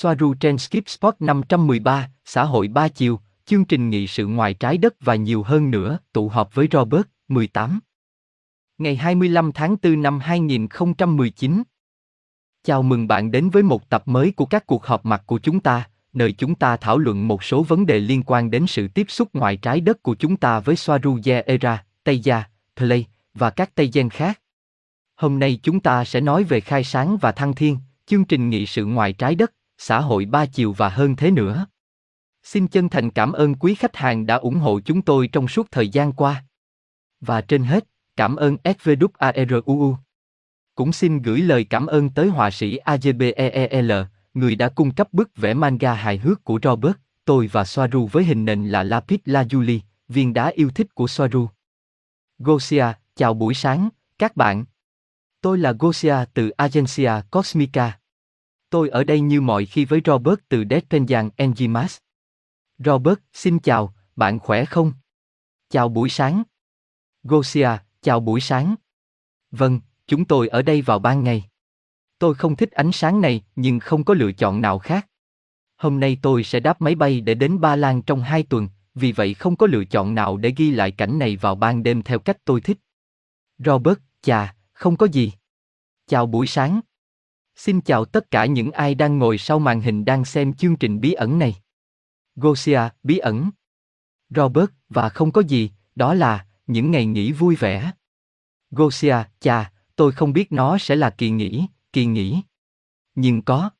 Soaru trên Skip Spot 513, xã hội ba chiều, chương trình nghị sự ngoài trái đất và nhiều hơn nữa, tụ họp với Robert, 18. Ngày 25 tháng 4 năm 2019. Chào mừng bạn đến với một tập mới của các cuộc họp mặt của chúng ta, nơi chúng ta thảo luận một số vấn đề liên quan đến sự tiếp xúc ngoài trái đất của chúng ta với Soaru Era, Tây Gia, Play và các Tây Gen khác. Hôm nay chúng ta sẽ nói về khai sáng và thăng thiên, chương trình nghị sự ngoài trái đất, xã hội ba chiều và hơn thế nữa. Xin chân thành cảm ơn quý khách hàng đã ủng hộ chúng tôi trong suốt thời gian qua. Và trên hết, cảm ơn SVWARUU. Cũng xin gửi lời cảm ơn tới họa sĩ AJBEEL, người đã cung cấp bức vẽ manga hài hước của Robert, tôi và Soaru với hình nền là Lapis Lazuli, viên đá yêu thích của Soaru. Gosia, chào buổi sáng, các bạn. Tôi là Gosia từ Agencia Cosmica. Tôi ở đây như mọi khi với Robert từ Despenjan Enzimas. Robert, xin chào, bạn khỏe không? Chào buổi sáng. Gosia, chào buổi sáng. Vâng, chúng tôi ở đây vào ban ngày. Tôi không thích ánh sáng này, nhưng không có lựa chọn nào khác. Hôm nay tôi sẽ đáp máy bay để đến Ba Lan trong hai tuần, vì vậy không có lựa chọn nào để ghi lại cảnh này vào ban đêm theo cách tôi thích. Robert, chà, không có gì. Chào buổi sáng. Xin chào tất cả những ai đang ngồi sau màn hình đang xem chương trình bí ẩn này. Gosia, bí ẩn. Robert, và không có gì, đó là, những ngày nghỉ vui vẻ. Gosia, chà, tôi không biết nó sẽ là kỳ nghỉ, kỳ nghỉ. Nhưng có.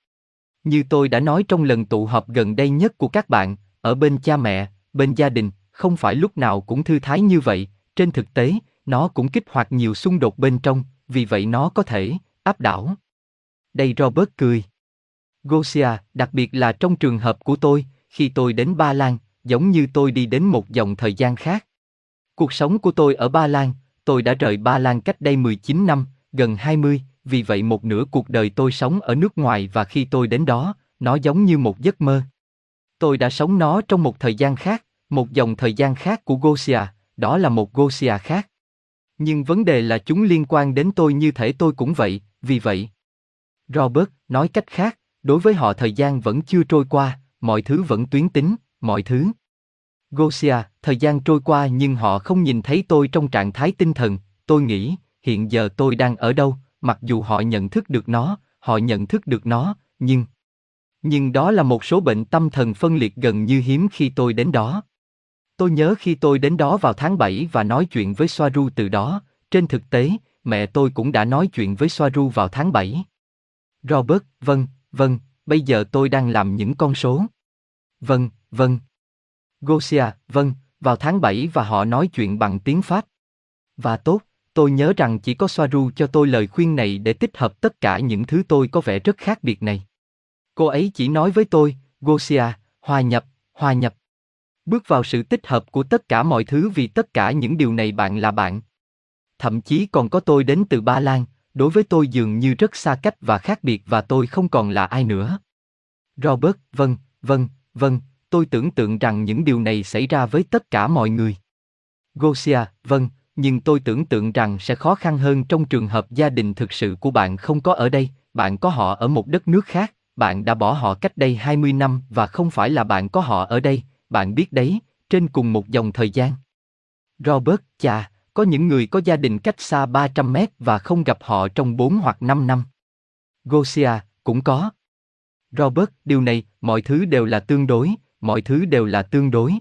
Như tôi đã nói trong lần tụ họp gần đây nhất của các bạn, ở bên cha mẹ, bên gia đình, không phải lúc nào cũng thư thái như vậy, trên thực tế, nó cũng kích hoạt nhiều xung đột bên trong, vì vậy nó có thể áp đảo. Đây Robert cười. Gosia, đặc biệt là trong trường hợp của tôi, khi tôi đến Ba Lan, giống như tôi đi đến một dòng thời gian khác. Cuộc sống của tôi ở Ba Lan, tôi đã rời Ba Lan cách đây 19 năm, gần 20, vì vậy một nửa cuộc đời tôi sống ở nước ngoài và khi tôi đến đó, nó giống như một giấc mơ. Tôi đã sống nó trong một thời gian khác, một dòng thời gian khác của Gosia, đó là một Gosia khác. Nhưng vấn đề là chúng liên quan đến tôi như thể tôi cũng vậy, vì vậy. Robert, nói cách khác, đối với họ thời gian vẫn chưa trôi qua, mọi thứ vẫn tuyến tính, mọi thứ. Gosia, thời gian trôi qua nhưng họ không nhìn thấy tôi trong trạng thái tinh thần, tôi nghĩ, hiện giờ tôi đang ở đâu, mặc dù họ nhận thức được nó, họ nhận thức được nó, nhưng... Nhưng đó là một số bệnh tâm thần phân liệt gần như hiếm khi tôi đến đó. Tôi nhớ khi tôi đến đó vào tháng 7 và nói chuyện với Soaru từ đó, trên thực tế, mẹ tôi cũng đã nói chuyện với Soaru vào tháng 7. Robert, vâng, vâng, bây giờ tôi đang làm những con số. Vâng, vâng. Gosia, vâng, vào tháng 7 và họ nói chuyện bằng tiếng Pháp. Và tốt, tôi nhớ rằng chỉ có Soaru cho tôi lời khuyên này để tích hợp tất cả những thứ tôi có vẻ rất khác biệt này. Cô ấy chỉ nói với tôi, Gosia, hòa nhập, hòa nhập. Bước vào sự tích hợp của tất cả mọi thứ vì tất cả những điều này bạn là bạn. Thậm chí còn có tôi đến từ Ba Lan, đối với tôi dường như rất xa cách và khác biệt và tôi không còn là ai nữa. Robert, vâng, vâng, vâng, tôi tưởng tượng rằng những điều này xảy ra với tất cả mọi người. Gosia, vâng, nhưng tôi tưởng tượng rằng sẽ khó khăn hơn trong trường hợp gia đình thực sự của bạn không có ở đây, bạn có họ ở một đất nước khác, bạn đã bỏ họ cách đây 20 năm và không phải là bạn có họ ở đây, bạn biết đấy, trên cùng một dòng thời gian. Robert, chà, có những người có gia đình cách xa 300 mét và không gặp họ trong 4 hoặc 5 năm. Gosia, cũng có. Robert, điều này, mọi thứ đều là tương đối, mọi thứ đều là tương đối.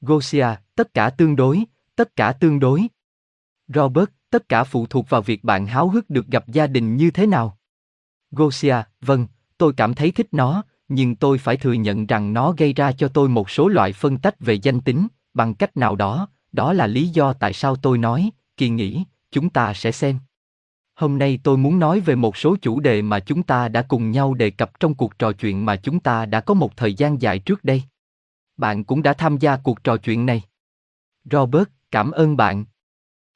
Gosia, tất cả tương đối, tất cả tương đối. Robert, tất cả phụ thuộc vào việc bạn háo hức được gặp gia đình như thế nào. Gosia, vâng, tôi cảm thấy thích nó, nhưng tôi phải thừa nhận rằng nó gây ra cho tôi một số loại phân tách về danh tính, bằng cách nào đó, đó là lý do tại sao tôi nói, kỳ nghỉ, chúng ta sẽ xem. Hôm nay tôi muốn nói về một số chủ đề mà chúng ta đã cùng nhau đề cập trong cuộc trò chuyện mà chúng ta đã có một thời gian dài trước đây. Bạn cũng đã tham gia cuộc trò chuyện này. Robert, cảm ơn bạn.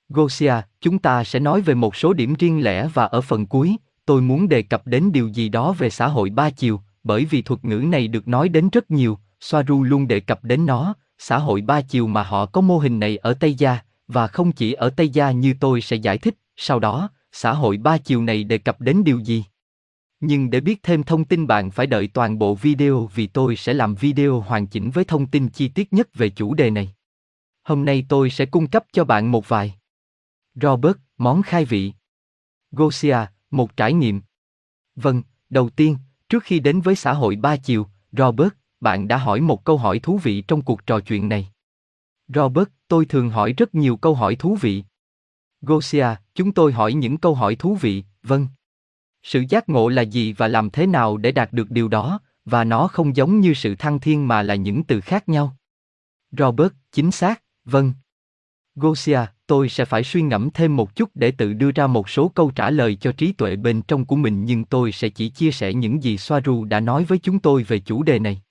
Gosia, chúng ta sẽ nói về một số điểm riêng lẻ và ở phần cuối, tôi muốn đề cập đến điều gì đó về xã hội ba chiều, bởi vì thuật ngữ này được nói đến rất nhiều, Soaru luôn đề cập đến nó, xã hội ba chiều mà họ có mô hình này ở Tây Gia, và không chỉ ở Tây Gia như tôi sẽ giải thích, sau đó, xã hội ba chiều này đề cập đến điều gì? nhưng để biết thêm thông tin bạn phải đợi toàn bộ video vì tôi sẽ làm video hoàn chỉnh với thông tin chi tiết nhất về chủ đề này. Hôm nay tôi sẽ cung cấp cho bạn một vài. Robert, món khai vị. Gosia, một trải nghiệm. Vâng, đầu tiên, trước khi đến với xã hội ba chiều, Robert, bạn đã hỏi một câu hỏi thú vị trong cuộc trò chuyện này. Robert, tôi thường hỏi rất nhiều câu hỏi thú vị. Gosia, chúng tôi hỏi những câu hỏi thú vị, vâng. Sự giác ngộ là gì và làm thế nào để đạt được điều đó, và nó không giống như sự thăng thiên mà là những từ khác nhau. Robert, chính xác, vâng. Gosia, tôi sẽ phải suy ngẫm thêm một chút để tự đưa ra một số câu trả lời cho trí tuệ bên trong của mình nhưng tôi sẽ chỉ chia sẻ những gì Soaru đã nói với chúng tôi về chủ đề này.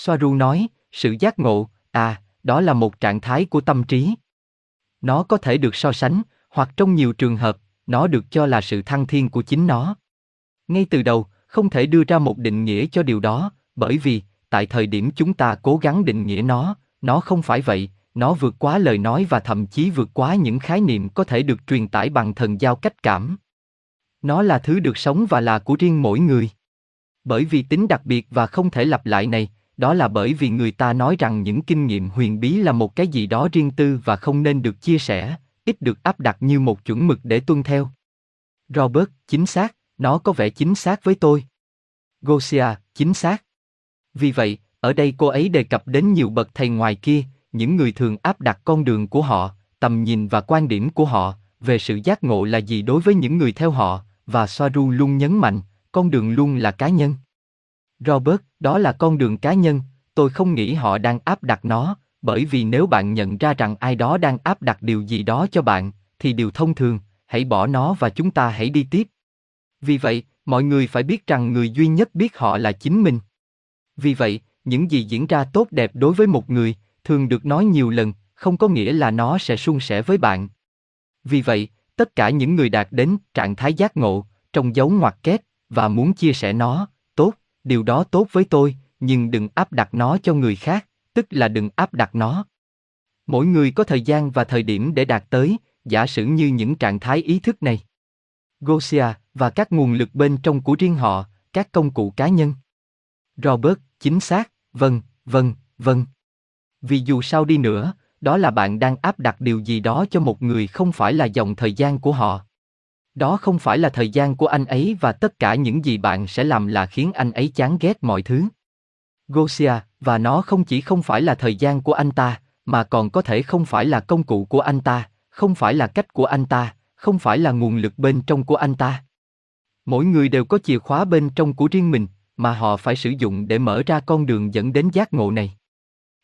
Soaru nói, sự giác ngộ, à, đó là một trạng thái của tâm trí. Nó có thể được so sánh, hoặc trong nhiều trường hợp, nó được cho là sự thăng thiên của chính nó. Ngay từ đầu, không thể đưa ra một định nghĩa cho điều đó, bởi vì, tại thời điểm chúng ta cố gắng định nghĩa nó, nó không phải vậy, nó vượt quá lời nói và thậm chí vượt quá những khái niệm có thể được truyền tải bằng thần giao cách cảm. Nó là thứ được sống và là của riêng mỗi người. Bởi vì tính đặc biệt và không thể lặp lại này, đó là bởi vì người ta nói rằng những kinh nghiệm huyền bí là một cái gì đó riêng tư và không nên được chia sẻ, ít được áp đặt như một chuẩn mực để tuân theo. Robert, chính xác, nó có vẻ chính xác với tôi. Gosia, chính xác. Vì vậy, ở đây cô ấy đề cập đến nhiều bậc thầy ngoài kia, những người thường áp đặt con đường của họ, tầm nhìn và quan điểm của họ về sự giác ngộ là gì đối với những người theo họ, và Soaru luôn nhấn mạnh, con đường luôn là cá nhân. Robert, đó là con đường cá nhân, tôi không nghĩ họ đang áp đặt nó, bởi vì nếu bạn nhận ra rằng ai đó đang áp đặt điều gì đó cho bạn, thì điều thông thường, hãy bỏ nó và chúng ta hãy đi tiếp. Vì vậy, mọi người phải biết rằng người duy nhất biết họ là chính mình. Vì vậy, những gì diễn ra tốt đẹp đối với một người, thường được nói nhiều lần, không có nghĩa là nó sẽ suôn sẻ với bạn. Vì vậy, tất cả những người đạt đến trạng thái giác ngộ, trong dấu ngoặc kép, và muốn chia sẻ nó, điều đó tốt với tôi, nhưng đừng áp đặt nó cho người khác, tức là đừng áp đặt nó. Mỗi người có thời gian và thời điểm để đạt tới, giả sử như những trạng thái ý thức này. Gosia và các nguồn lực bên trong của riêng họ, các công cụ cá nhân. Robert, chính xác, vâng, vâng, vâng. Vì dù sao đi nữa, đó là bạn đang áp đặt điều gì đó cho một người không phải là dòng thời gian của họ. Đó không phải là thời gian của anh ấy và tất cả những gì bạn sẽ làm là khiến anh ấy chán ghét mọi thứ. Gosia, và nó không chỉ không phải là thời gian của anh ta, mà còn có thể không phải là công cụ của anh ta, không phải là cách của anh ta, không phải là nguồn lực bên trong của anh ta. Mỗi người đều có chìa khóa bên trong của riêng mình, mà họ phải sử dụng để mở ra con đường dẫn đến giác ngộ này.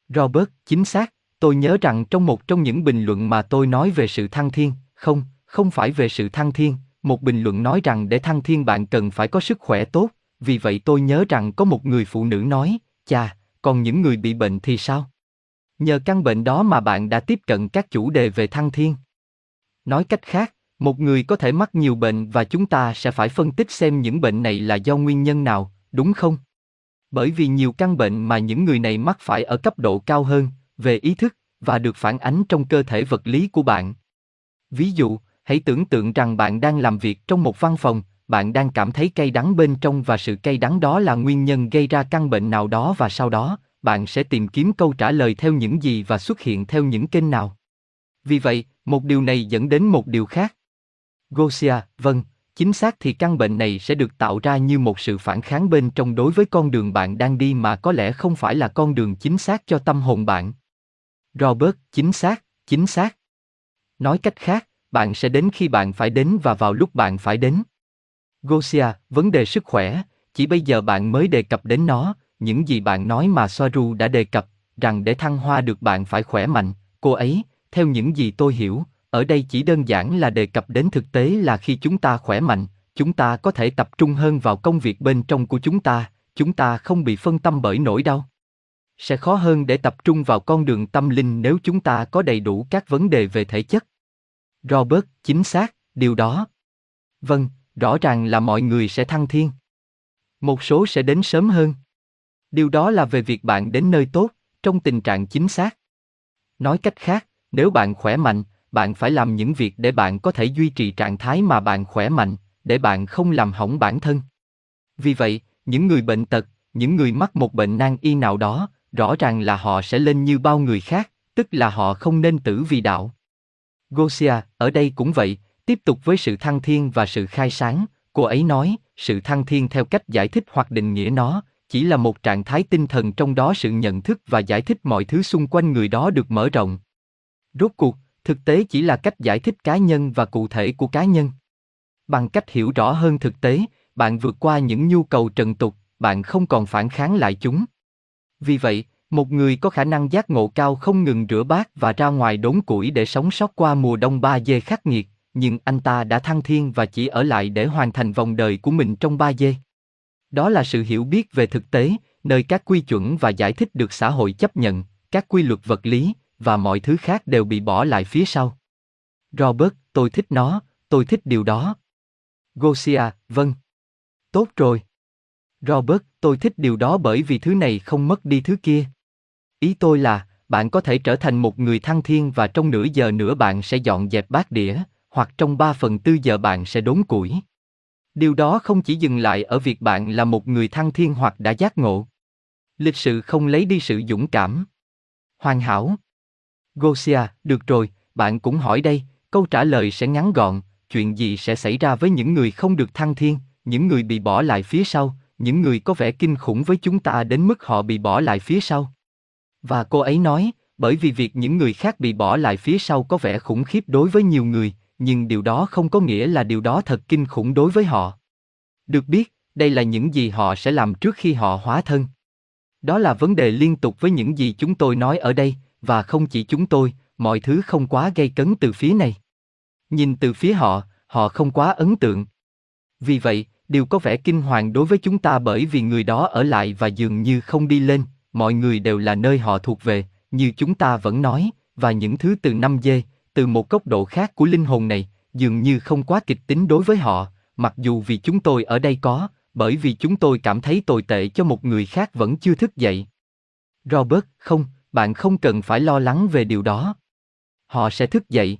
Robert, chính xác, tôi nhớ rằng trong một trong những bình luận mà tôi nói về sự thăng thiên, không, không phải về sự thăng thiên, một bình luận nói rằng để thăng thiên bạn cần phải có sức khỏe tốt, vì vậy tôi nhớ rằng có một người phụ nữ nói, chà, còn những người bị bệnh thì sao? Nhờ căn bệnh đó mà bạn đã tiếp cận các chủ đề về thăng thiên. Nói cách khác, một người có thể mắc nhiều bệnh và chúng ta sẽ phải phân tích xem những bệnh này là do nguyên nhân nào, đúng không? Bởi vì nhiều căn bệnh mà những người này mắc phải ở cấp độ cao hơn, về ý thức, và được phản ánh trong cơ thể vật lý của bạn. Ví dụ, hãy tưởng tượng rằng bạn đang làm việc trong một văn phòng, bạn đang cảm thấy cay đắng bên trong và sự cay đắng đó là nguyên nhân gây ra căn bệnh nào đó và sau đó, bạn sẽ tìm kiếm câu trả lời theo những gì và xuất hiện theo những kênh nào. Vì vậy, một điều này dẫn đến một điều khác. Gosia, vâng, chính xác thì căn bệnh này sẽ được tạo ra như một sự phản kháng bên trong đối với con đường bạn đang đi mà có lẽ không phải là con đường chính xác cho tâm hồn bạn. Robert, chính xác, chính xác. Nói cách khác, bạn sẽ đến khi bạn phải đến và vào lúc bạn phải đến. Gosia, vấn đề sức khỏe, chỉ bây giờ bạn mới đề cập đến nó, những gì bạn nói mà Soaru đã đề cập, rằng để thăng hoa được bạn phải khỏe mạnh, cô ấy, theo những gì tôi hiểu, ở đây chỉ đơn giản là đề cập đến thực tế là khi chúng ta khỏe mạnh, chúng ta có thể tập trung hơn vào công việc bên trong của chúng ta, chúng ta không bị phân tâm bởi nỗi đau. Sẽ khó hơn để tập trung vào con đường tâm linh nếu chúng ta có đầy đủ các vấn đề về thể chất. Robert, chính xác, điều đó. Vâng, rõ ràng là mọi người sẽ thăng thiên. Một số sẽ đến sớm hơn. Điều đó là về việc bạn đến nơi tốt, trong tình trạng chính xác. Nói cách khác, nếu bạn khỏe mạnh, bạn phải làm những việc để bạn có thể duy trì trạng thái mà bạn khỏe mạnh, để bạn không làm hỏng bản thân. Vì vậy, những người bệnh tật, những người mắc một bệnh nan y nào đó, rõ ràng là họ sẽ lên như bao người khác, tức là họ không nên tử vì đạo. Gosia, ở đây cũng vậy, tiếp tục với sự thăng thiên và sự khai sáng, cô ấy nói, sự thăng thiên theo cách giải thích hoặc định nghĩa nó, chỉ là một trạng thái tinh thần trong đó sự nhận thức và giải thích mọi thứ xung quanh người đó được mở rộng. Rốt cuộc, thực tế chỉ là cách giải thích cá nhân và cụ thể của cá nhân. Bằng cách hiểu rõ hơn thực tế, bạn vượt qua những nhu cầu trần tục, bạn không còn phản kháng lại chúng. Vì vậy, một người có khả năng giác ngộ cao không ngừng rửa bát và ra ngoài đốn củi để sống sót qua mùa đông ba dê khắc nghiệt, nhưng anh ta đã thăng thiên và chỉ ở lại để hoàn thành vòng đời của mình trong ba dê. Đó là sự hiểu biết về thực tế, nơi các quy chuẩn và giải thích được xã hội chấp nhận, các quy luật vật lý và mọi thứ khác đều bị bỏ lại phía sau. Robert, tôi thích nó, tôi thích điều đó. Gosia, vâng. Tốt rồi. Robert, tôi thích điều đó bởi vì thứ này không mất đi thứ kia. Ý tôi là, bạn có thể trở thành một người thăng thiên và trong nửa giờ nữa bạn sẽ dọn dẹp bát đĩa, hoặc trong ba phần tư giờ bạn sẽ đốn củi. Điều đó không chỉ dừng lại ở việc bạn là một người thăng thiên hoặc đã giác ngộ. Lịch sự không lấy đi sự dũng cảm. Hoàn hảo. Gosia, được rồi, bạn cũng hỏi đây, câu trả lời sẽ ngắn gọn, chuyện gì sẽ xảy ra với những người không được thăng thiên, những người bị bỏ lại phía sau, những người có vẻ kinh khủng với chúng ta đến mức họ bị bỏ lại phía sau. Và cô ấy nói, bởi vì việc những người khác bị bỏ lại phía sau có vẻ khủng khiếp đối với nhiều người, nhưng điều đó không có nghĩa là điều đó thật kinh khủng đối với họ. Được biết, đây là những gì họ sẽ làm trước khi họ hóa thân. Đó là vấn đề liên tục với những gì chúng tôi nói ở đây, và không chỉ chúng tôi, mọi thứ không quá gây cấn từ phía này. Nhìn từ phía họ, họ không quá ấn tượng. Vì vậy, điều có vẻ kinh hoàng đối với chúng ta bởi vì người đó ở lại và dường như không đi lên, mọi người đều là nơi họ thuộc về, như chúng ta vẫn nói, và những thứ từ năm dê, từ một góc độ khác của linh hồn này, dường như không quá kịch tính đối với họ, mặc dù vì chúng tôi ở đây có, bởi vì chúng tôi cảm thấy tồi tệ cho một người khác vẫn chưa thức dậy. Robert, không, bạn không cần phải lo lắng về điều đó. Họ sẽ thức dậy.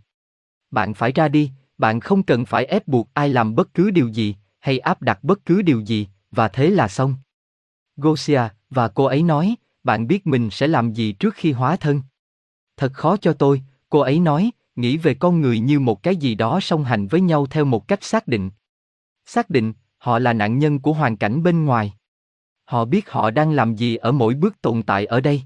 Bạn phải ra đi, bạn không cần phải ép buộc ai làm bất cứ điều gì, hay áp đặt bất cứ điều gì, và thế là xong. Gosia, và cô ấy nói, bạn biết mình sẽ làm gì trước khi hóa thân. Thật khó cho tôi, cô ấy nói, nghĩ về con người như một cái gì đó song hành với nhau theo một cách xác định. Xác định, họ là nạn nhân của hoàn cảnh bên ngoài. Họ biết họ đang làm gì ở mỗi bước tồn tại ở đây.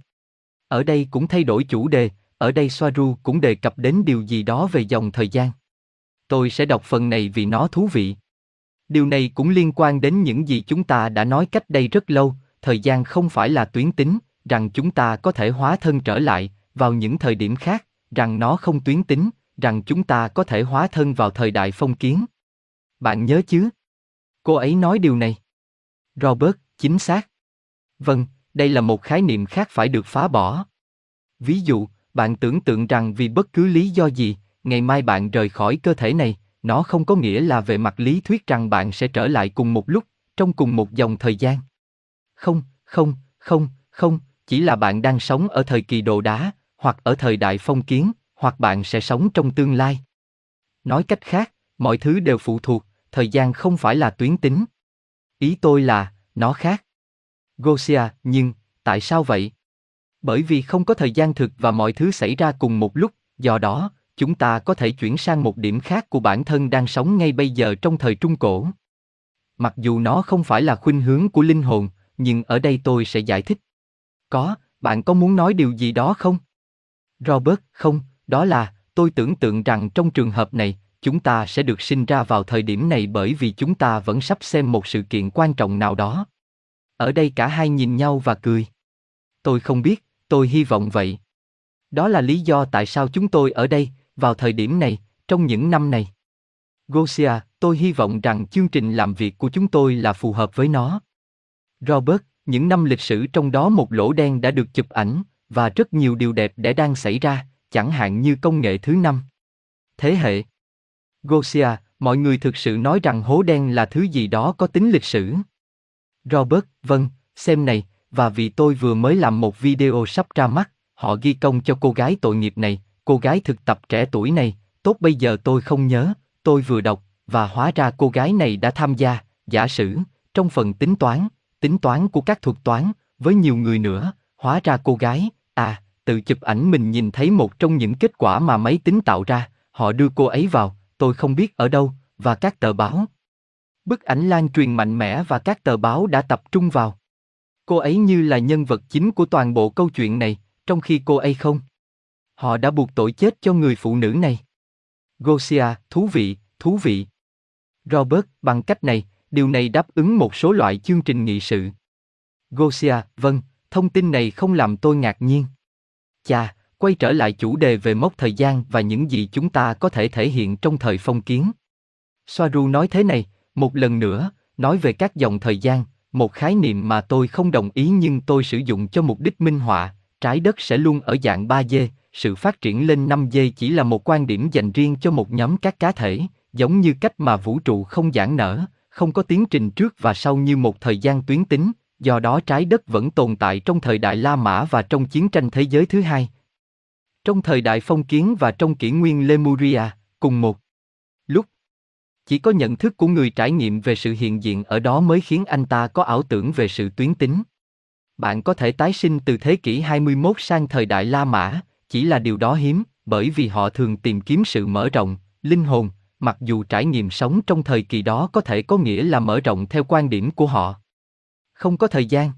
Ở đây cũng thay đổi chủ đề, ở đây Soaru cũng đề cập đến điều gì đó về dòng thời gian. Tôi sẽ đọc phần này vì nó thú vị. Điều này cũng liên quan đến những gì chúng ta đã nói cách đây rất lâu, thời gian không phải là tuyến tính, rằng chúng ta có thể hóa thân trở lại vào những thời điểm khác, rằng nó không tuyến tính, rằng chúng ta có thể hóa thân vào thời đại phong kiến. Bạn nhớ chứ? Cô ấy nói điều này. Robert, chính xác. Vâng, đây là một khái niệm khác phải được phá bỏ. Ví dụ, bạn tưởng tượng rằng vì bất cứ lý do gì, ngày mai bạn rời khỏi cơ thể này, nó không có nghĩa là về mặt lý thuyết rằng bạn sẽ trở lại cùng một lúc, trong cùng một dòng thời gian. Không, không, không, không, chỉ là bạn đang sống ở thời kỳ đồ đá, hoặc ở thời đại phong kiến, hoặc bạn sẽ sống trong tương lai. Nói cách khác, mọi thứ đều phụ thuộc, thời gian không phải là tuyến tính. Ý tôi là, nó khác. Gosia, nhưng, tại sao vậy? Bởi vì không có thời gian thực và mọi thứ xảy ra cùng một lúc, do đó, chúng ta có thể chuyển sang một điểm khác của bản thân đang sống ngay bây giờ trong thời Trung Cổ. Mặc dù nó không phải là khuynh hướng của linh hồn, nhưng ở đây tôi sẽ giải thích. Có, bạn có muốn nói điều gì đó không? Robert, không, đó là, tôi tưởng tượng rằng trong trường hợp này, chúng ta sẽ được sinh ra vào thời điểm này bởi vì chúng ta vẫn sắp xem một sự kiện quan trọng nào đó. Ở đây cả hai nhìn nhau và cười. Tôi không biết, tôi hy vọng vậy. Đó là lý do tại sao chúng tôi ở đây, vào thời điểm này, trong những năm này. Gosia, tôi hy vọng rằng chương trình làm việc của chúng tôi là phù hợp với nó. Robert, những năm lịch sử trong đó một lỗ đen đã được chụp ảnh, và rất nhiều điều đẹp đã đang xảy ra, chẳng hạn như công nghệ thứ năm. Thế hệ Gosia, mọi người thực sự nói rằng hố đen là thứ gì đó có tính lịch sử. Robert, vâng, xem này, và vì tôi vừa mới làm một video sắp ra mắt, họ ghi công cho cô gái tội nghiệp này, cô gái thực tập trẻ tuổi này, tốt bây giờ tôi không nhớ, tôi vừa đọc, và hóa ra cô gái này đã tham gia, giả sử, trong phần tính toán, tính toán của các thuật toán, với nhiều người nữa, hóa ra cô gái, à, tự chụp ảnh mình nhìn thấy một trong những kết quả mà máy tính tạo ra, họ đưa cô ấy vào, tôi không biết ở đâu, và các tờ báo. Bức ảnh lan truyền mạnh mẽ và các tờ báo đã tập trung vào. Cô ấy như là nhân vật chính của toàn bộ câu chuyện này, trong khi cô ấy không. Họ đã buộc tội chết cho người phụ nữ này. Gosia, thú vị, thú vị. Robert, bằng cách này, điều này đáp ứng một số loại chương trình nghị sự. Gosia, vâng, thông tin này không làm tôi ngạc nhiên. Chà, quay trở lại chủ đề về mốc thời gian và những gì chúng ta có thể thể hiện trong thời phong kiến. Soaru nói thế này, một lần nữa, nói về các dòng thời gian, một khái niệm mà tôi không đồng ý nhưng tôi sử dụng cho mục đích minh họa, trái đất sẽ luôn ở dạng 3D, sự phát triển lên 5D chỉ là một quan điểm dành riêng cho một nhóm các cá thể, giống như cách mà vũ trụ không giãn nở, không có tiến trình trước và sau như một thời gian tuyến tính, do đó trái đất vẫn tồn tại trong thời đại La Mã và trong chiến tranh thế giới thứ hai. Trong thời đại phong kiến và trong kỷ nguyên Lemuria, cùng một lúc. Chỉ có nhận thức của người trải nghiệm về sự hiện diện ở đó mới khiến anh ta có ảo tưởng về sự tuyến tính. Bạn có thể tái sinh từ thế kỷ 21 sang thời đại La Mã, chỉ là điều đó hiếm, bởi vì họ thường tìm kiếm sự mở rộng, linh hồn, mặc dù trải nghiệm sống trong thời kỳ đó có thể có nghĩa là mở rộng theo quan điểm của họ. Không có thời gian.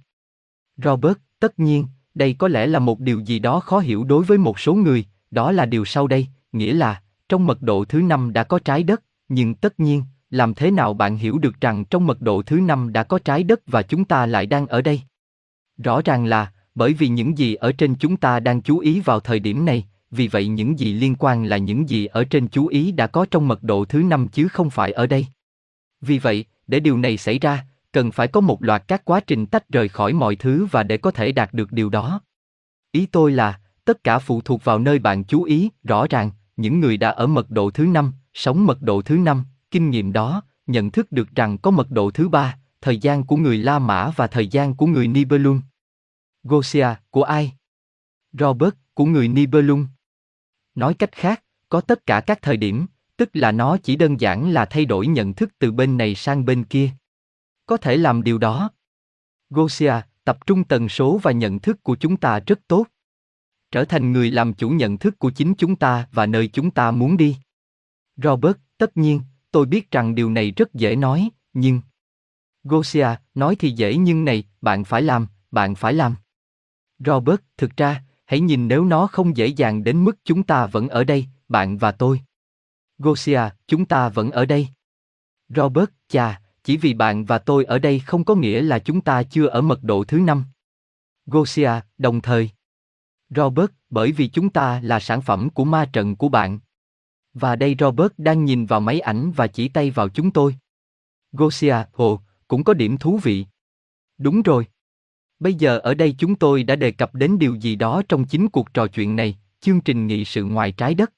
Robert, tất nhiên, đây có lẽ là một điều gì đó khó hiểu đối với một số người, đó là điều sau đây, nghĩa là, trong mật độ thứ năm đã có trái đất, nhưng tất nhiên, làm thế nào bạn hiểu được rằng trong mật độ thứ năm đã có trái đất và chúng ta lại đang ở đây? Rõ ràng là, bởi vì những gì ở trên chúng ta đang chú ý vào thời điểm này, vì vậy những gì liên quan là những gì ở trên chú ý đã có trong mật độ thứ năm chứ không phải ở đây. Vì vậy, để điều này xảy ra, cần phải có một loạt các quá trình tách rời khỏi mọi thứ và để có thể đạt được điều đó. Ý tôi là, tất cả phụ thuộc vào nơi bạn chú ý, rõ ràng, những người đã ở mật độ thứ năm, sống mật độ thứ năm, kinh nghiệm đó, nhận thức được rằng có mật độ thứ ba, thời gian của người La Mã và thời gian của người Nibelung. Gosia, của ai? Robert, của người Nibelung. Nói cách khác, có tất cả các thời điểm, tức là nó chỉ đơn giản là thay đổi nhận thức từ bên này sang bên kia. Có thể làm điều đó. Gosia, tập trung tần số và nhận thức của chúng ta rất tốt. Trở thành người làm chủ nhận thức của chính chúng ta và nơi chúng ta muốn đi. Robert, tất nhiên, tôi biết rằng điều này rất dễ nói, nhưng... Gosia, nói thì dễ nhưng này, bạn phải làm, bạn phải làm. Robert, thực ra, hãy nhìn nếu nó không dễ dàng đến mức chúng ta vẫn ở đây, bạn và tôi. Gosia, chúng ta vẫn ở đây. Robert, chà, chỉ vì bạn và tôi ở đây không có nghĩa là chúng ta chưa ở mật độ thứ năm. Gosia, đồng thời. Robert, bởi vì chúng ta là sản phẩm của ma trận của bạn. Và đây Robert đang nhìn vào máy ảnh và chỉ tay vào chúng tôi. Gosia, ồ, cũng có điểm thú vị. Đúng rồi. Bây giờ ở đây chúng tôi đã đề cập đến điều gì đó trong chính cuộc trò chuyện này, chương trình nghị sự ngoài trái đất.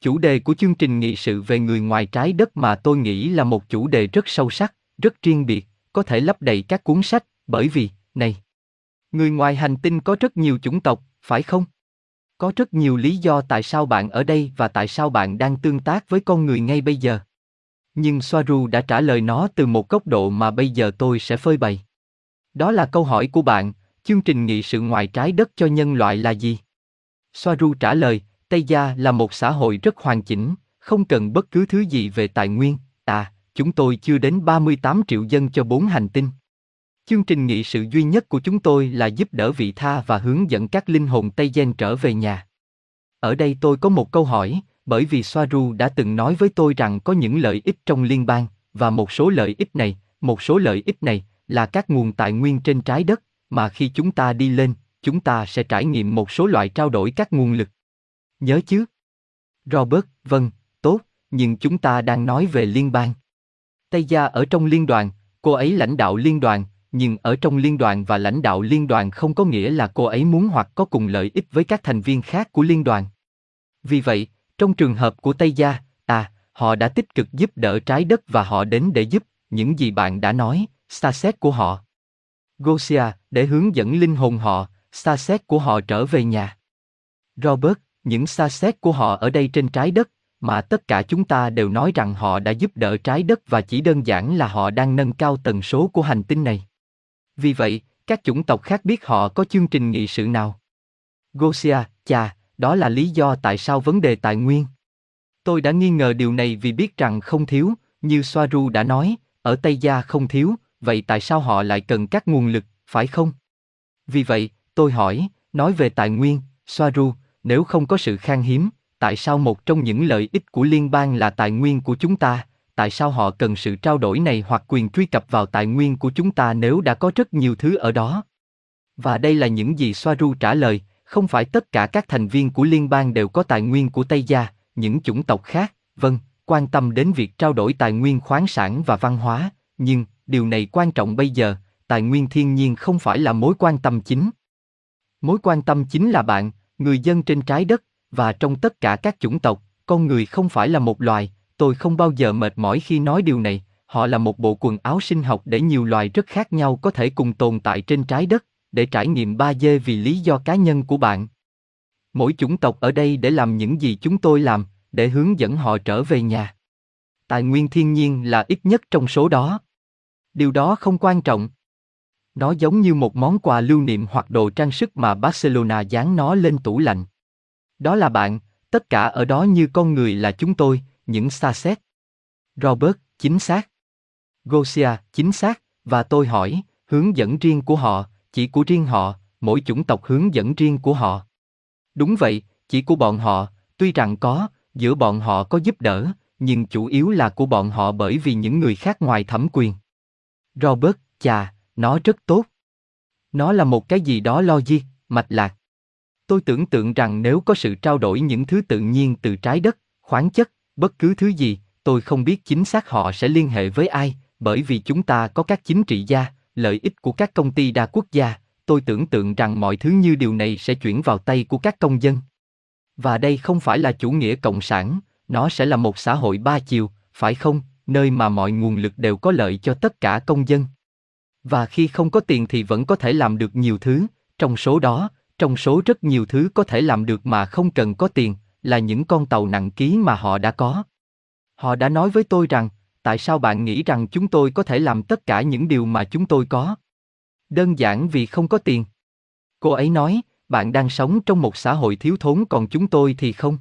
Chủ đề của chương trình nghị sự về người ngoài trái đất mà tôi nghĩ là một chủ đề rất sâu sắc, rất riêng biệt, có thể lấp đầy các cuốn sách, bởi vì, này, người ngoài hành tinh có rất nhiều chủng tộc, phải không? Có rất nhiều lý do tại sao bạn ở đây và tại sao bạn đang tương tác với con người ngay bây giờ. Nhưng Soaru đã trả lời nó từ một góc độ mà bây giờ tôi sẽ phơi bày. Đó là câu hỏi của bạn, chương trình nghị sự ngoài trái đất cho nhân loại là gì? Soaru trả lời, Tây Gia là một xã hội rất hoàn chỉnh, không cần bất cứ thứ gì về tài nguyên, à, chúng tôi chưa đến 38 triệu dân cho bốn hành tinh. Chương trình nghị sự duy nhất của chúng tôi là giúp đỡ vị tha và hướng dẫn các linh hồn Tây Gen trở về nhà. Ở đây tôi có một câu hỏi, bởi vì Soaru đã từng nói với tôi rằng có những lợi ích trong liên bang, và một số lợi ích này, một số lợi ích này, là các nguồn tài nguyên trên trái đất, mà khi chúng ta đi lên, chúng ta sẽ trải nghiệm một số loại trao đổi các nguồn lực. Nhớ chứ? Robert, vâng, tốt, nhưng chúng ta đang nói về liên bang. Tây Gia ở trong liên đoàn, cô ấy lãnh đạo liên đoàn, nhưng ở trong liên đoàn và lãnh đạo liên đoàn không có nghĩa là cô ấy muốn hoặc có cùng lợi ích với các thành viên khác của liên đoàn. Vì vậy, trong trường hợp của Tây Gia, à, họ đã tích cực giúp đỡ trái đất và họ đến để giúp những gì bạn đã nói, xa xét của họ. Gosia, để hướng dẫn linh hồn họ, xa xét của họ trở về nhà. Robert, những xa xét của họ ở đây trên trái đất, mà tất cả chúng ta đều nói rằng họ đã giúp đỡ trái đất và chỉ đơn giản là họ đang nâng cao tần số của hành tinh này. Vì vậy, các chủng tộc khác biết họ có chương trình nghị sự nào. Gosia, chà, đó là lý do tại sao vấn đề tài nguyên. Tôi đã nghi ngờ điều này vì biết rằng không thiếu, như Soaru đã nói, ở Tây Gia không thiếu, vậy tại sao họ lại cần các nguồn lực, phải không? Vì vậy, tôi hỏi, nói về tài nguyên, Soaru, nếu không có sự khan hiếm, tại sao một trong những lợi ích của liên bang là tài nguyên của chúng ta, tại sao họ cần sự trao đổi này hoặc quyền truy cập vào tài nguyên của chúng ta nếu đã có rất nhiều thứ ở đó? Và đây là những gì Soaru trả lời, không phải tất cả các thành viên của liên bang đều có tài nguyên của Tây Gia, những chủng tộc khác, vâng, quan tâm đến việc trao đổi tài nguyên khoáng sản và văn hóa, nhưng điều này quan trọng bây giờ, tài nguyên thiên nhiên không phải là mối quan tâm chính. Mối quan tâm chính là bạn, người dân trên trái đất, và trong tất cả các chủng tộc, con người không phải là một loài, tôi không bao giờ mệt mỏi khi nói điều này, họ là một bộ quần áo sinh học để nhiều loài rất khác nhau có thể cùng tồn tại trên trái đất, để trải nghiệm 3D vì lý do cá nhân của bạn. Mỗi chủng tộc ở đây để làm những gì chúng tôi làm, để hướng dẫn họ trở về nhà. Tài nguyên thiên nhiên là ít nhất trong số đó. Điều đó không quan trọng. Nó giống như một món quà lưu niệm hoặc đồ trang sức mà Barcelona dán nó lên tủ lạnh. Đó là bạn, tất cả ở đó như con người là chúng tôi, những xa xét. Robert, chính xác. Gosia, chính xác, và tôi hỏi, hướng dẫn riêng của họ, chỉ của riêng họ, mỗi chủng tộc hướng dẫn riêng của họ. Đúng vậy, chỉ của bọn họ, tuy rằng có, giữa bọn họ có giúp đỡ, nhưng chủ yếu là của bọn họ bởi vì những người khác ngoài thẩm quyền. Robert, chà, nó rất tốt. Nó là một cái gì đó logic, mạch lạc. Tôi tưởng tượng rằng nếu có sự trao đổi những thứ tự nhiên từ trái đất, khoáng chất, bất cứ thứ gì, tôi không biết chính xác họ sẽ liên hệ với ai, bởi vì chúng ta có các chính trị gia, lợi ích của các công ty đa quốc gia, tôi tưởng tượng rằng mọi thứ như điều này sẽ chuyển vào tay của các công dân. Và đây không phải là chủ nghĩa cộng sản, nó sẽ là một xã hội ba chiều, phải không, nơi mà mọi nguồn lực đều có lợi cho tất cả công dân. Và khi không có tiền thì vẫn có thể làm được nhiều thứ, trong số đó, trong số rất nhiều thứ có thể làm được mà không cần có tiền, là những con tàu nặng ký mà họ đã có. Họ đã nói với tôi rằng, tại sao bạn nghĩ rằng chúng tôi có thể làm tất cả những điều mà chúng tôi có? Đơn giản vì không có tiền. Cô ấy nói, bạn đang sống trong một xã hội thiếu thốn còn chúng tôi thì không.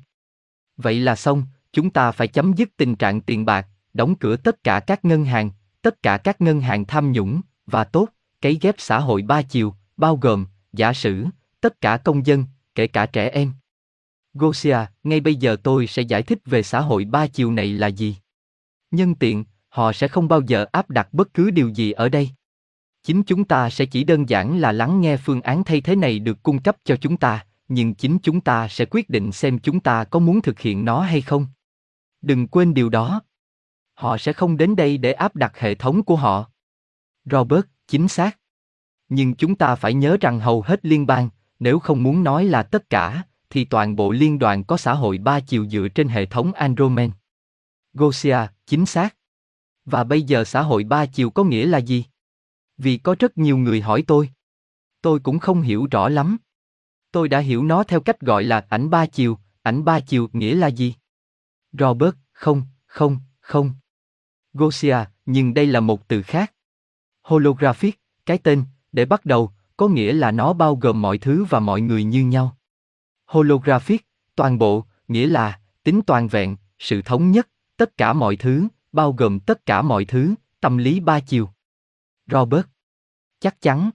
Vậy là xong, chúng ta phải chấm dứt tình trạng tiền bạc, đóng cửa tất cả các ngân hàng, tất cả các ngân hàng tham nhũng, và tốt, cấy ghép xã hội ba chiều, bao gồm, giả sử, tất cả công dân, kể cả trẻ em. Gosia, ngay bây giờ tôi sẽ giải thích về xã hội ba chiều này là gì. Nhân tiện, họ sẽ không bao giờ áp đặt bất cứ điều gì ở đây. Chính chúng ta sẽ chỉ đơn giản là lắng nghe phương án thay thế này được cung cấp cho chúng ta, nhưng chính chúng ta sẽ quyết định xem chúng ta có muốn thực hiện nó hay không. Đừng quên điều đó. Họ sẽ không đến đây để áp đặt hệ thống của họ. Robert, chính xác. Nhưng chúng ta phải nhớ rằng hầu hết liên bang, nếu không muốn nói là tất cả, thì toàn bộ liên đoàn có xã hội ba chiều dựa trên hệ thống Andromen. Gosia, chính xác. Và bây giờ xã hội ba chiều có nghĩa là gì? Vì có rất nhiều người hỏi tôi. Tôi cũng không hiểu rõ lắm. Tôi đã hiểu nó theo cách gọi là ảnh ba chiều, ảnh ba chiều nghĩa là gì? Robert, không, không, không. Gosia, nhưng đây là một từ khác. Holographic, cái tên, để bắt đầu, có nghĩa là nó bao gồm mọi thứ và mọi người như nhau. Holographic, toàn bộ, nghĩa là tính toàn vẹn, sự thống nhất, tất cả mọi thứ, bao gồm tất cả mọi thứ, tâm lý ba chiều. Robert. Chắc chắn.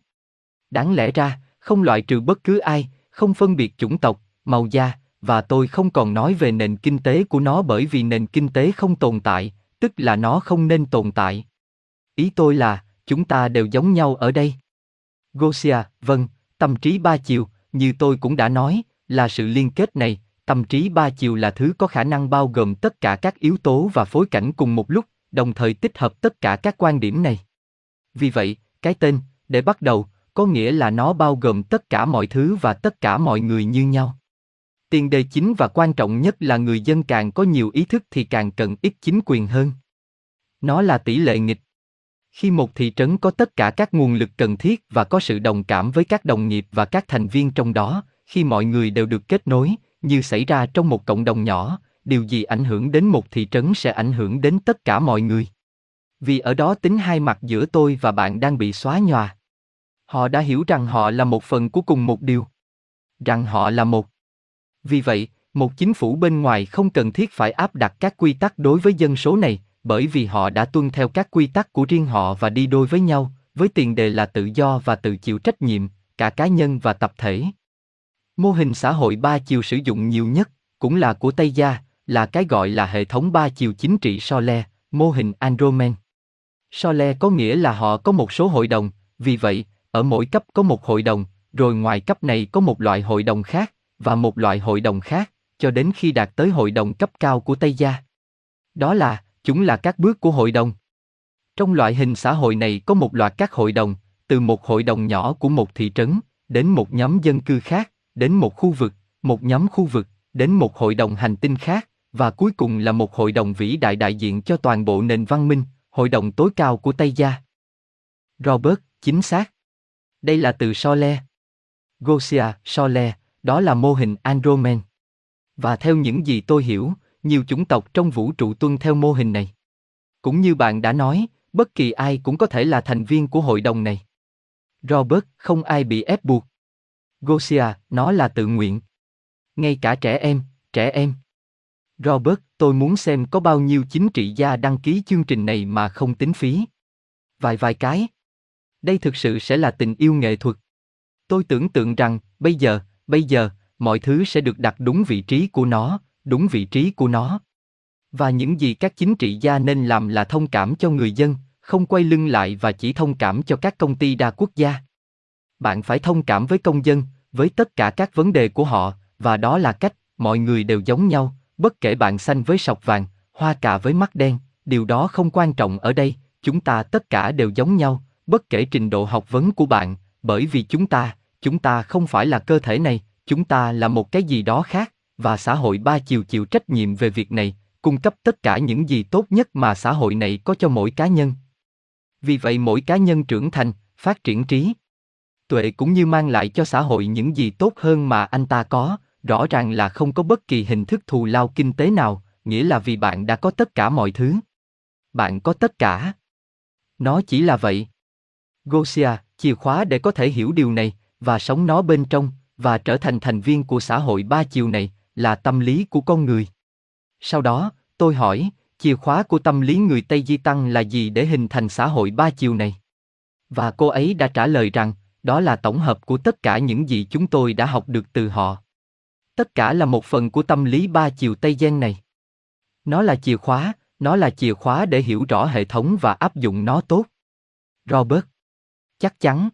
Đáng lẽ ra, không loại trừ bất cứ ai, không phân biệt chủng tộc, màu da, và tôi không còn nói về nền kinh tế của nó bởi vì nền kinh tế không tồn tại, tức là nó không nên tồn tại. Ý tôi là, chúng ta đều giống nhau ở đây. Gosia, vâng, tâm trí ba chiều, như tôi cũng đã nói, là sự liên kết này, tâm trí ba chiều là thứ có khả năng bao gồm tất cả các yếu tố và phối cảnh cùng một lúc, đồng thời tích hợp tất cả các quan điểm này. Vì vậy, cái tên, để bắt đầu, có nghĩa là nó bao gồm tất cả mọi thứ và tất cả mọi người như nhau. Tiền đề chính và quan trọng nhất là người dân càng có nhiều ý thức thì càng cần ít chính quyền hơn. Nó là tỷ lệ nghịch. Khi một thị trấn có tất cả các nguồn lực cần thiết và có sự đồng cảm với các đồng nghiệp và các thành viên trong đó, khi mọi người đều được kết nối, như xảy ra trong một cộng đồng nhỏ, điều gì ảnh hưởng đến một thị trấn sẽ ảnh hưởng đến tất cả mọi người. Vì ở đó tính hai mặt giữa tôi và bạn đang bị xóa nhòa. Họ đã hiểu rằng họ là một phần của cùng một điều. Rằng họ là một. Vì vậy, một chính phủ bên ngoài không cần thiết phải áp đặt các quy tắc đối với dân số này, bởi vì họ đã tuân theo các quy tắc của riêng họ và đi đôi với nhau, với tiền đề là tự do và tự chịu trách nhiệm, cả cá nhân và tập thể. Mô hình xã hội ba chiều sử dụng nhiều nhất, cũng là của Tây Gia, là cái gọi là hệ thống ba chiều chính trị Sole, mô hình Andromen. Sole có nghĩa là họ có một số hội đồng, vì vậy, ở mỗi cấp có một hội đồng, rồi ngoài cấp này có một loại hội đồng khác, và một loại hội đồng khác, cho đến khi đạt tới hội đồng cấp cao của Tây Gia. Đó là, chúng là các bước của hội đồng. Trong loại hình xã hội này có một loạt các hội đồng, từ một hội đồng nhỏ của một thị trấn, đến một nhóm dân cư khác, đến một khu vực, một nhóm khu vực, đến một hội đồng hành tinh khác, và cuối cùng là một hội đồng vĩ đại đại diện cho toàn bộ nền văn minh, hội đồng tối cao của Tây Gia. Robert, chính xác. Đây là từ Sole. Gosia, Sole, đó là mô hình Andromen. Và theo những gì tôi hiểu, nhiều chủng tộc trong vũ trụ tuân theo mô hình này. Cũng như bạn đã nói, bất kỳ ai cũng có thể là thành viên của hội đồng này. Robert, không ai bị ép buộc. Gosia, nó là tự nguyện. Ngay cả trẻ em, trẻ em. Robert, tôi muốn xem có bao nhiêu chính trị gia đăng ký chương trình này mà không tính phí. Vài vài cái. Đây thực sự sẽ là tình yêu nghệ thuật. Tôi tưởng tượng rằng, bây giờ, bây giờ, mọi thứ sẽ được đặt đúng vị trí của nó, đúng vị trí của nó. Và những gì các chính trị gia nên làm là thông cảm cho người dân, không quay lưng lại và chỉ thông cảm cho các công ty đa quốc gia. Bạn phải thông cảm với công dân, với tất cả các vấn đề của họ, và đó là cách mọi người đều giống nhau, bất kể bạn xanh với sọc vàng, hoa cà với mắt đen, điều đó không quan trọng ở đây, chúng ta tất cả đều giống nhau, bất kể trình độ học vấn của bạn, bởi vì chúng ta, chúng ta không phải là cơ thể này, chúng ta là một cái gì đó khác, và xã hội ba chiều chịu trách nhiệm về việc này, cung cấp tất cả những gì tốt nhất mà xã hội này có cho mỗi cá nhân. Vì vậy mỗi cá nhân trưởng thành, phát triển trí tuệ cũng như mang lại cho xã hội những gì tốt hơn mà anh ta có, rõ ràng là không có bất kỳ hình thức thù lao kinh tế nào, nghĩa là vì bạn đã có tất cả mọi thứ. Bạn có tất cả. Nó chỉ là vậy. Gosia, chìa khóa để có thể hiểu điều này, và sống nó bên trong, và trở thành thành viên của xã hội ba chiều này, là tâm lý của con người. Sau đó, tôi hỏi, chìa khóa của tâm lý người Tây Di Tăng là gì để hình thành xã hội ba chiều này? Và cô ấy đã trả lời rằng, đó là tổng hợp của tất cả những gì chúng tôi đã học được từ họ. Tất cả là một phần của tâm lý ba chiều Tây Gen này. Nó là chìa khóa, nó là chìa khóa để hiểu rõ hệ thống và áp dụng nó tốt. Robert. Chắc chắn.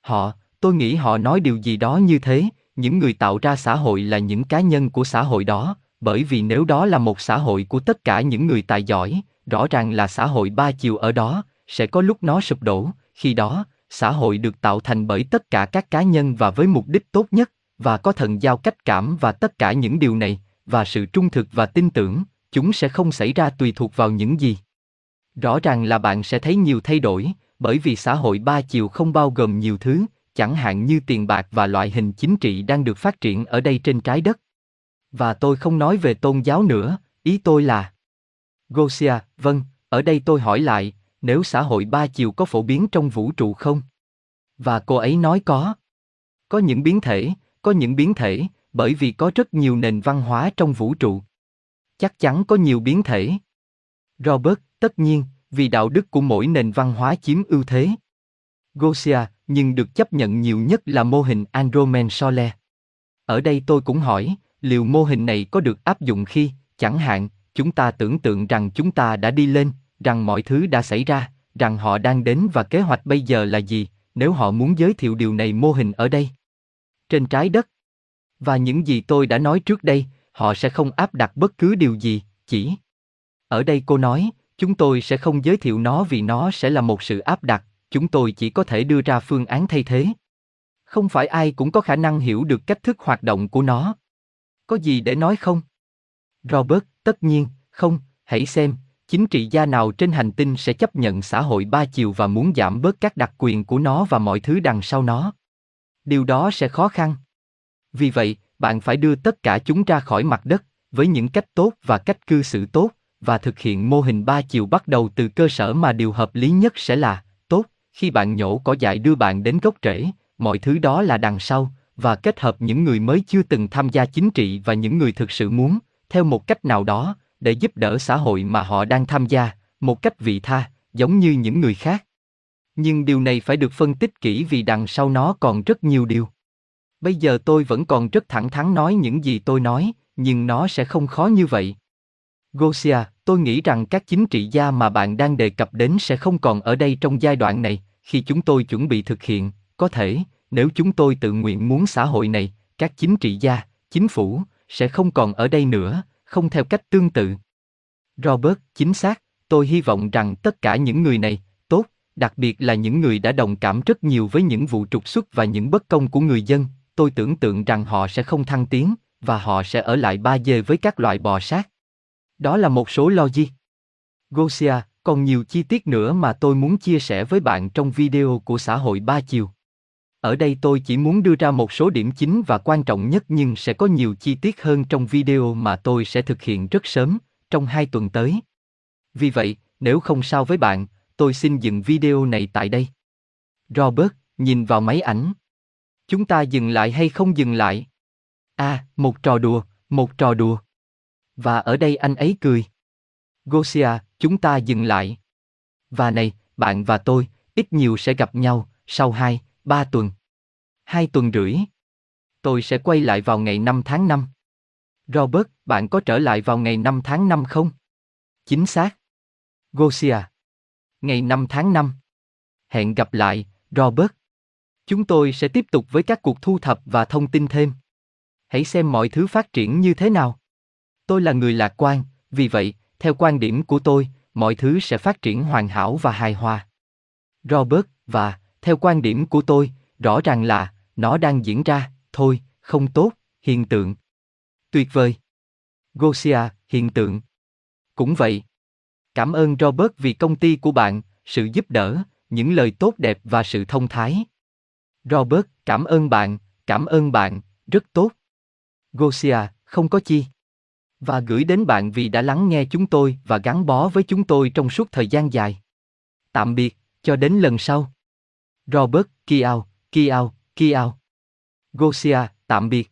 Họ, tôi nghĩ họ nói điều gì đó như thế, những người tạo ra xã hội là những cá nhân của xã hội đó, bởi vì nếu đó là một xã hội của tất cả những người tài giỏi, rõ ràng là xã hội ba chiều ở đó, sẽ có lúc nó sụp đổ, khi đó, xã hội được tạo thành bởi tất cả các cá nhân và với mục đích tốt nhất, và có thần giao cách cảm và tất cả những điều này, và sự trung thực và tin tưởng, chúng sẽ không xảy ra tùy thuộc vào những gì. Rõ ràng là bạn sẽ thấy nhiều thay đổi, bởi vì xã hội ba chiều không bao gồm nhiều thứ, chẳng hạn như tiền bạc và loại hình chính trị đang được phát triển ở đây trên trái đất. Và tôi không nói về tôn giáo nữa, ý tôi là Gosia, vâng, ở đây tôi hỏi lại, nếu xã hội ba chiều có phổ biến trong vũ trụ không? Và cô ấy nói có. Có những biến thể, có những biến thể, bởi vì có rất nhiều nền văn hóa trong vũ trụ. Chắc chắn có nhiều biến thể. Robert, tất nhiên, vì đạo đức của mỗi nền văn hóa chiếm ưu thế. Gosia, nhưng được chấp nhận nhiều nhất là mô hình Andromen Sole. Ở đây tôi cũng hỏi, liệu mô hình này có được áp dụng khi, chẳng hạn, chúng ta tưởng tượng rằng chúng ta đã đi lên, rằng mọi thứ đã xảy ra, rằng họ đang đến và kế hoạch bây giờ là gì, nếu họ muốn giới thiệu điều này mô hình ở đây. Trên trái đất. Và những gì tôi đã nói trước đây, họ sẽ không áp đặt bất cứ điều gì, chỉ. Ở đây cô nói, chúng tôi sẽ không giới thiệu nó vì nó sẽ là một sự áp đặt, chúng tôi chỉ có thể đưa ra phương án thay thế. Không phải ai cũng có khả năng hiểu được cách thức hoạt động của nó. Có gì để nói không? Robert, tất nhiên, không, hãy xem, chính trị gia nào trên hành tinh sẽ chấp nhận xã hội ba chiều và muốn giảm bớt các đặc quyền của nó và mọi thứ đằng sau nó. Điều đó sẽ khó khăn. Vì vậy, bạn phải đưa tất cả chúng ra khỏi mặt đất, với những cách tốt và cách cư xử tốt, và thực hiện mô hình ba chiều bắt đầu từ cơ sở mà điều hợp lý nhất sẽ là khi bạn nhổ cỏ dại đưa bạn đến gốc rễ mọi thứ đó là đằng sau và kết hợp những người mới chưa từng tham gia chính trị và những người thực sự muốn theo một cách nào đó để giúp đỡ xã hội mà họ đang tham gia một cách vị tha giống như những người khác. Nhưng điều này phải được phân tích kỹ vì đằng sau nó còn rất nhiều điều. Bây giờ tôi vẫn còn rất thẳng thắn nói những gì tôi nói nhưng nó sẽ không khó như vậy. Gosia, tôi nghĩ rằng các chính trị gia mà bạn đang đề cập đến sẽ không còn ở đây trong giai đoạn này, khi chúng tôi chuẩn bị thực hiện, có thể, nếu chúng tôi tự nguyện muốn xã hội này, các chính trị gia, chính phủ, sẽ không còn ở đây nữa, không theo cách tương tự. Robert, chính xác, tôi hy vọng rằng tất cả những người này, tốt, đặc biệt là những người đã đồng cảm rất nhiều với những vụ trục xuất và những bất công của người dân, tôi tưởng tượng rằng họ sẽ không thăng tiến, và họ sẽ ở lại ba dê với các loại bò sát. Đó là một số logic. Gosia, còn nhiều chi tiết nữa mà tôi muốn chia sẻ với bạn trong video của xã hội ba chiều. Ở đây tôi chỉ muốn đưa ra một số điểm chính và quan trọng nhất nhưng sẽ có nhiều chi tiết hơn trong video mà tôi sẽ thực hiện rất sớm, trong hai tuần tới. Vì vậy, nếu không sao với bạn, tôi xin dừng video này tại đây. Robert, nhìn vào máy ảnh. Chúng ta dừng lại hay không dừng lại? À, một trò đùa, một trò đùa. Và ở đây anh ấy cười. Gosia, chúng ta dừng lại. Và này, bạn và tôi, ít nhiều sẽ gặp nhau, sau hai, ba tuần. Hai tuần rưỡi. Tôi sẽ quay lại vào ngày 5 tháng 5. Robert, bạn có trở lại vào ngày 5 tháng 5 không? Chính xác. Gosia. Ngày 5 tháng 5. Hẹn gặp lại, Robert. Chúng tôi sẽ tiếp tục với các cuộc thu thập và thông tin thêm. Hãy xem mọi thứ phát triển như thế nào. Tôi là người lạc quan, vì vậy, theo quan điểm của tôi, mọi thứ sẽ phát triển hoàn hảo và hài hòa. Robert, và, theo quan điểm của tôi, rõ ràng là, nó đang diễn ra, thôi, không tốt, hiện tượng. Tuyệt vời. Gosia, hiện tượng. Cũng vậy. Cảm ơn Robert vì công ty của bạn, sự giúp đỡ, những lời tốt đẹp và sự thông thái. Robert, cảm ơn bạn, cảm ơn bạn, rất tốt. Gosia, không có chi và gửi đến bạn vì đã lắng nghe chúng tôi và gắn bó với chúng tôi trong suốt thời gian dài. Tạm biệt, cho đến lần sau. Robert, Kiao, Kiao, Kiao. Gosia, tạm biệt.